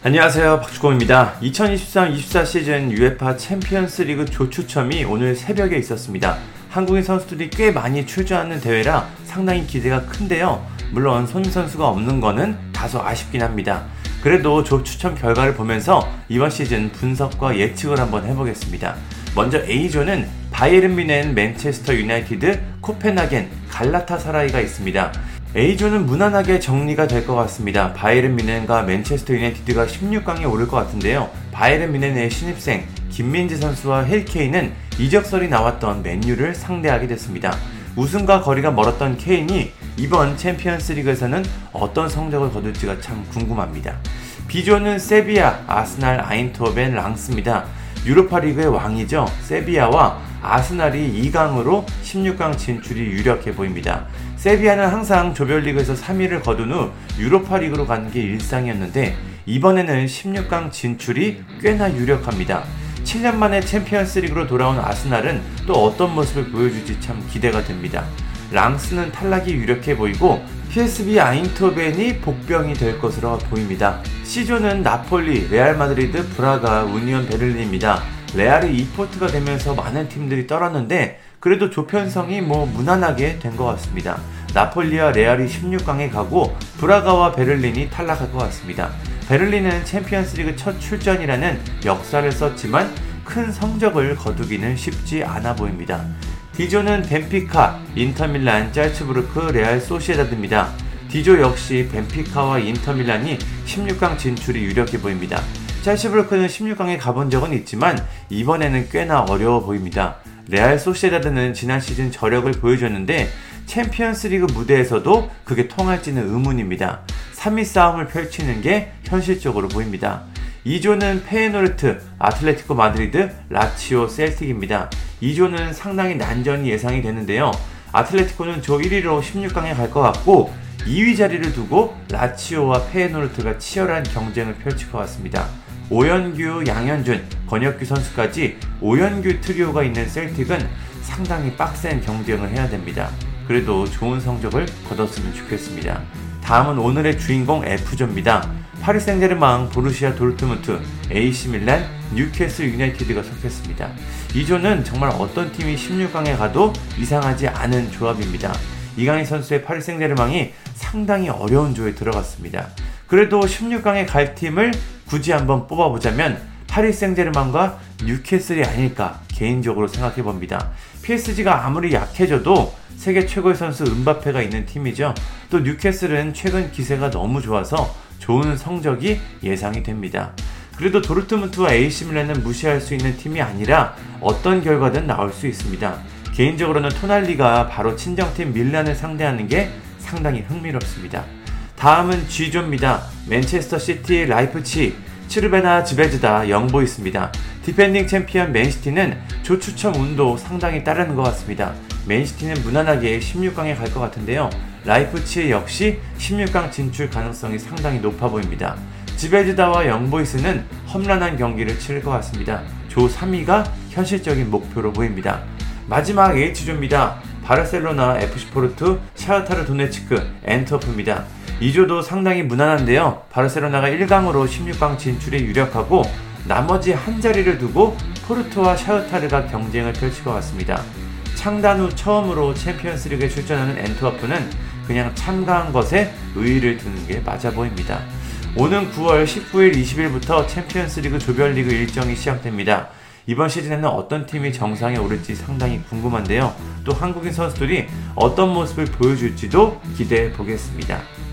안녕하세요. 박주공입니다. 2023-24 시즌 UEFA 챔피언스 리그 조추첨이 오늘 새벽에 있었습니다. 한국인 선수들이 꽤 많이 출전하는 대회라 상당히 기대가 큰데요. 물론 손흥민 선수가 없는 거는 다소 아쉽긴 합니다. 그래도 조추첨 결과를 보면서 이번 시즌 분석과 예측을 한번 해보겠습니다. 먼저 A조는 바이에른 뮌헨, 맨체스터 유나이티드, 코펜하겐, 갈라타사라이가 있습니다. A조는 무난하게 정리가 될 것 같습니다. 바이에른 뮌헨과 맨체스터 유나이티드가 16강에 오를 것 같은데요. 바이에른 뮌헨의 신입생 김민재 선수와 해리 케인은 이적설이 나왔던 맨유를 상대하게 됐습니다. 우승과 거리가 멀었던 케인이 이번 챔피언스 리그에서는 어떤 성적을 거둘지가 참 궁금합니다. B조는 세비야, 아스날, 아인트호벤, 랑스입니다. 유로파 리그의 왕이죠. 세비야와 아스날이 2강으로 16강 진출이 유력해 보입니다. 세비야는 항상 조별리그에서 3위를 거둔 후 유로파 리그로 가는 게 일상이었는데 이번에는 16강 진출이 꽤나 유력합니다. 7년 만에 챔피언스 리그로 돌아온 아스날은 또 어떤 모습을 보여줄지 참 기대가 됩니다. 랑스는 탈락이 유력해 보이고 PSV 아인트호벤이 복병이 될 것으로 보입니다. C조는 나폴리, 레알 마드리드, 브라가, 우니온 베를린입니다. 레알이 2포트가 되면서 많은 팀들이 떨었는데 그래도 조편성이 뭐 무난하게 된 것 같습니다. 나폴리와 레알이 16강에 가고 브라가와 베를린이 탈락할 것 같습니다. 베를린은 챔피언스리그 첫 출전이라는 역사를 썼지만 큰 성적을 거두기는 쉽지 않아 보입니다. D조는 벤피카, 인터밀란, 짤츠부르크, 레알 소시에다드입니다. D조 역시 벤피카와 인터밀란이 16강 진출이 유력해 보입니다. 짤츠부르크는 16강에 가본 적은 있지만 이번에는 꽤나 어려워 보입니다. 레알 소시에다드는 지난 시즌 저력을 보여줬는데 챔피언스리그 무대에서도 그게 통할지는 의문입니다. 3위 싸움을 펼치는 게 현실적으로 보입니다. E조는 페예노르트, 아틀레티코 마드리드, 라치오, 셀틱입니다. E조는 상당히 난전이 예상이 되는데요. 아틀레티코는 조 1위로 16강에 갈 것 같고 2위 자리를 두고 라치오와 페예노르트가 치열한 경쟁을 펼칠 것 같습니다. 오현규, 양현준, 권혁규 선수까지 코리안 트리오가 있는 셀틱은 상당히 빡센 경쟁을 해야 됩니다. 그래도 좋은 성적을 거뒀으면 좋겠습니다. 다음은 오늘의 주인공 F조입니다. 파리 생제르맹, 보루시아 도르트문트, AC 밀란, 뉴캐슬 유나이티드가 속했습니다. 이 조는 정말 어떤 팀이 16강에 가도 이상하지 않은 조합입니다. 이강인 선수의 파리 생제르맹이 상당히 어려운 조에 들어갔습니다. 그래도 16강에 갈 팀을 굳이 한번 뽑아보자면 파리 생제르맹과 뉴캐슬이 아닐까 개인적으로 생각해 봅니다. PSG가 아무리 약해져도 세계 최고의 선수 은바페가 있는 팀이죠. 또 뉴캐슬은 최근 기세가 너무 좋아서 좋은 성적이 예상이 됩니다. 그래도 도르트문트와 AC 밀란은 무시할 수 있는 팀이 아니라 어떤 결과든 나올 수 있습니다. 개인적으로는 토날리가 바로 친정팀 밀란을 상대하는 게 상당히 흥미롭습니다. 다음은 G조입니다. 맨체스터 시티, 라이프치히, 츠르베나 즈베즈다, 영보이스입니다. 디펜딩 챔피언 맨시티는 조추첨 운도 상당히 따르는 것 같습니다. 맨시티는 무난하게 16강에 갈 것 같은데요. 라이프치히 역시 16강 진출 가능성이 상당히 높아 보입니다. 즈베즈다와 영보이스는 험난한 경기를 치를 것 같습니다. 조 3위가 현실적인 목표로 보입니다. 마지막 H조입니다. 바르셀로나, FC포르투, 샤흐타르 도네츠크, 엔트워프입니다. 이 조도 상당히 무난한데요. 바르셀로나가 1강으로 16강 진출에 유력하고 나머지 한 자리를 두고 포르투와 샤흐타르가 경쟁을 펼칠 것 같습니다. 창단 후 처음으로 챔피언스리그에 출전하는 엔트워프는 그냥 참가한 것에 의의를 두는 게 맞아 보입니다. 오는 9월 19일, 20일부터 챔피언스리그 조별리그 일정이 시작됩니다. 이번 시즌에는 어떤 팀이 정상에 오를지 상당히 궁금한데요. 또 한국인 선수들이 어떤 모습을 보여줄지도 기대해 보겠습니다.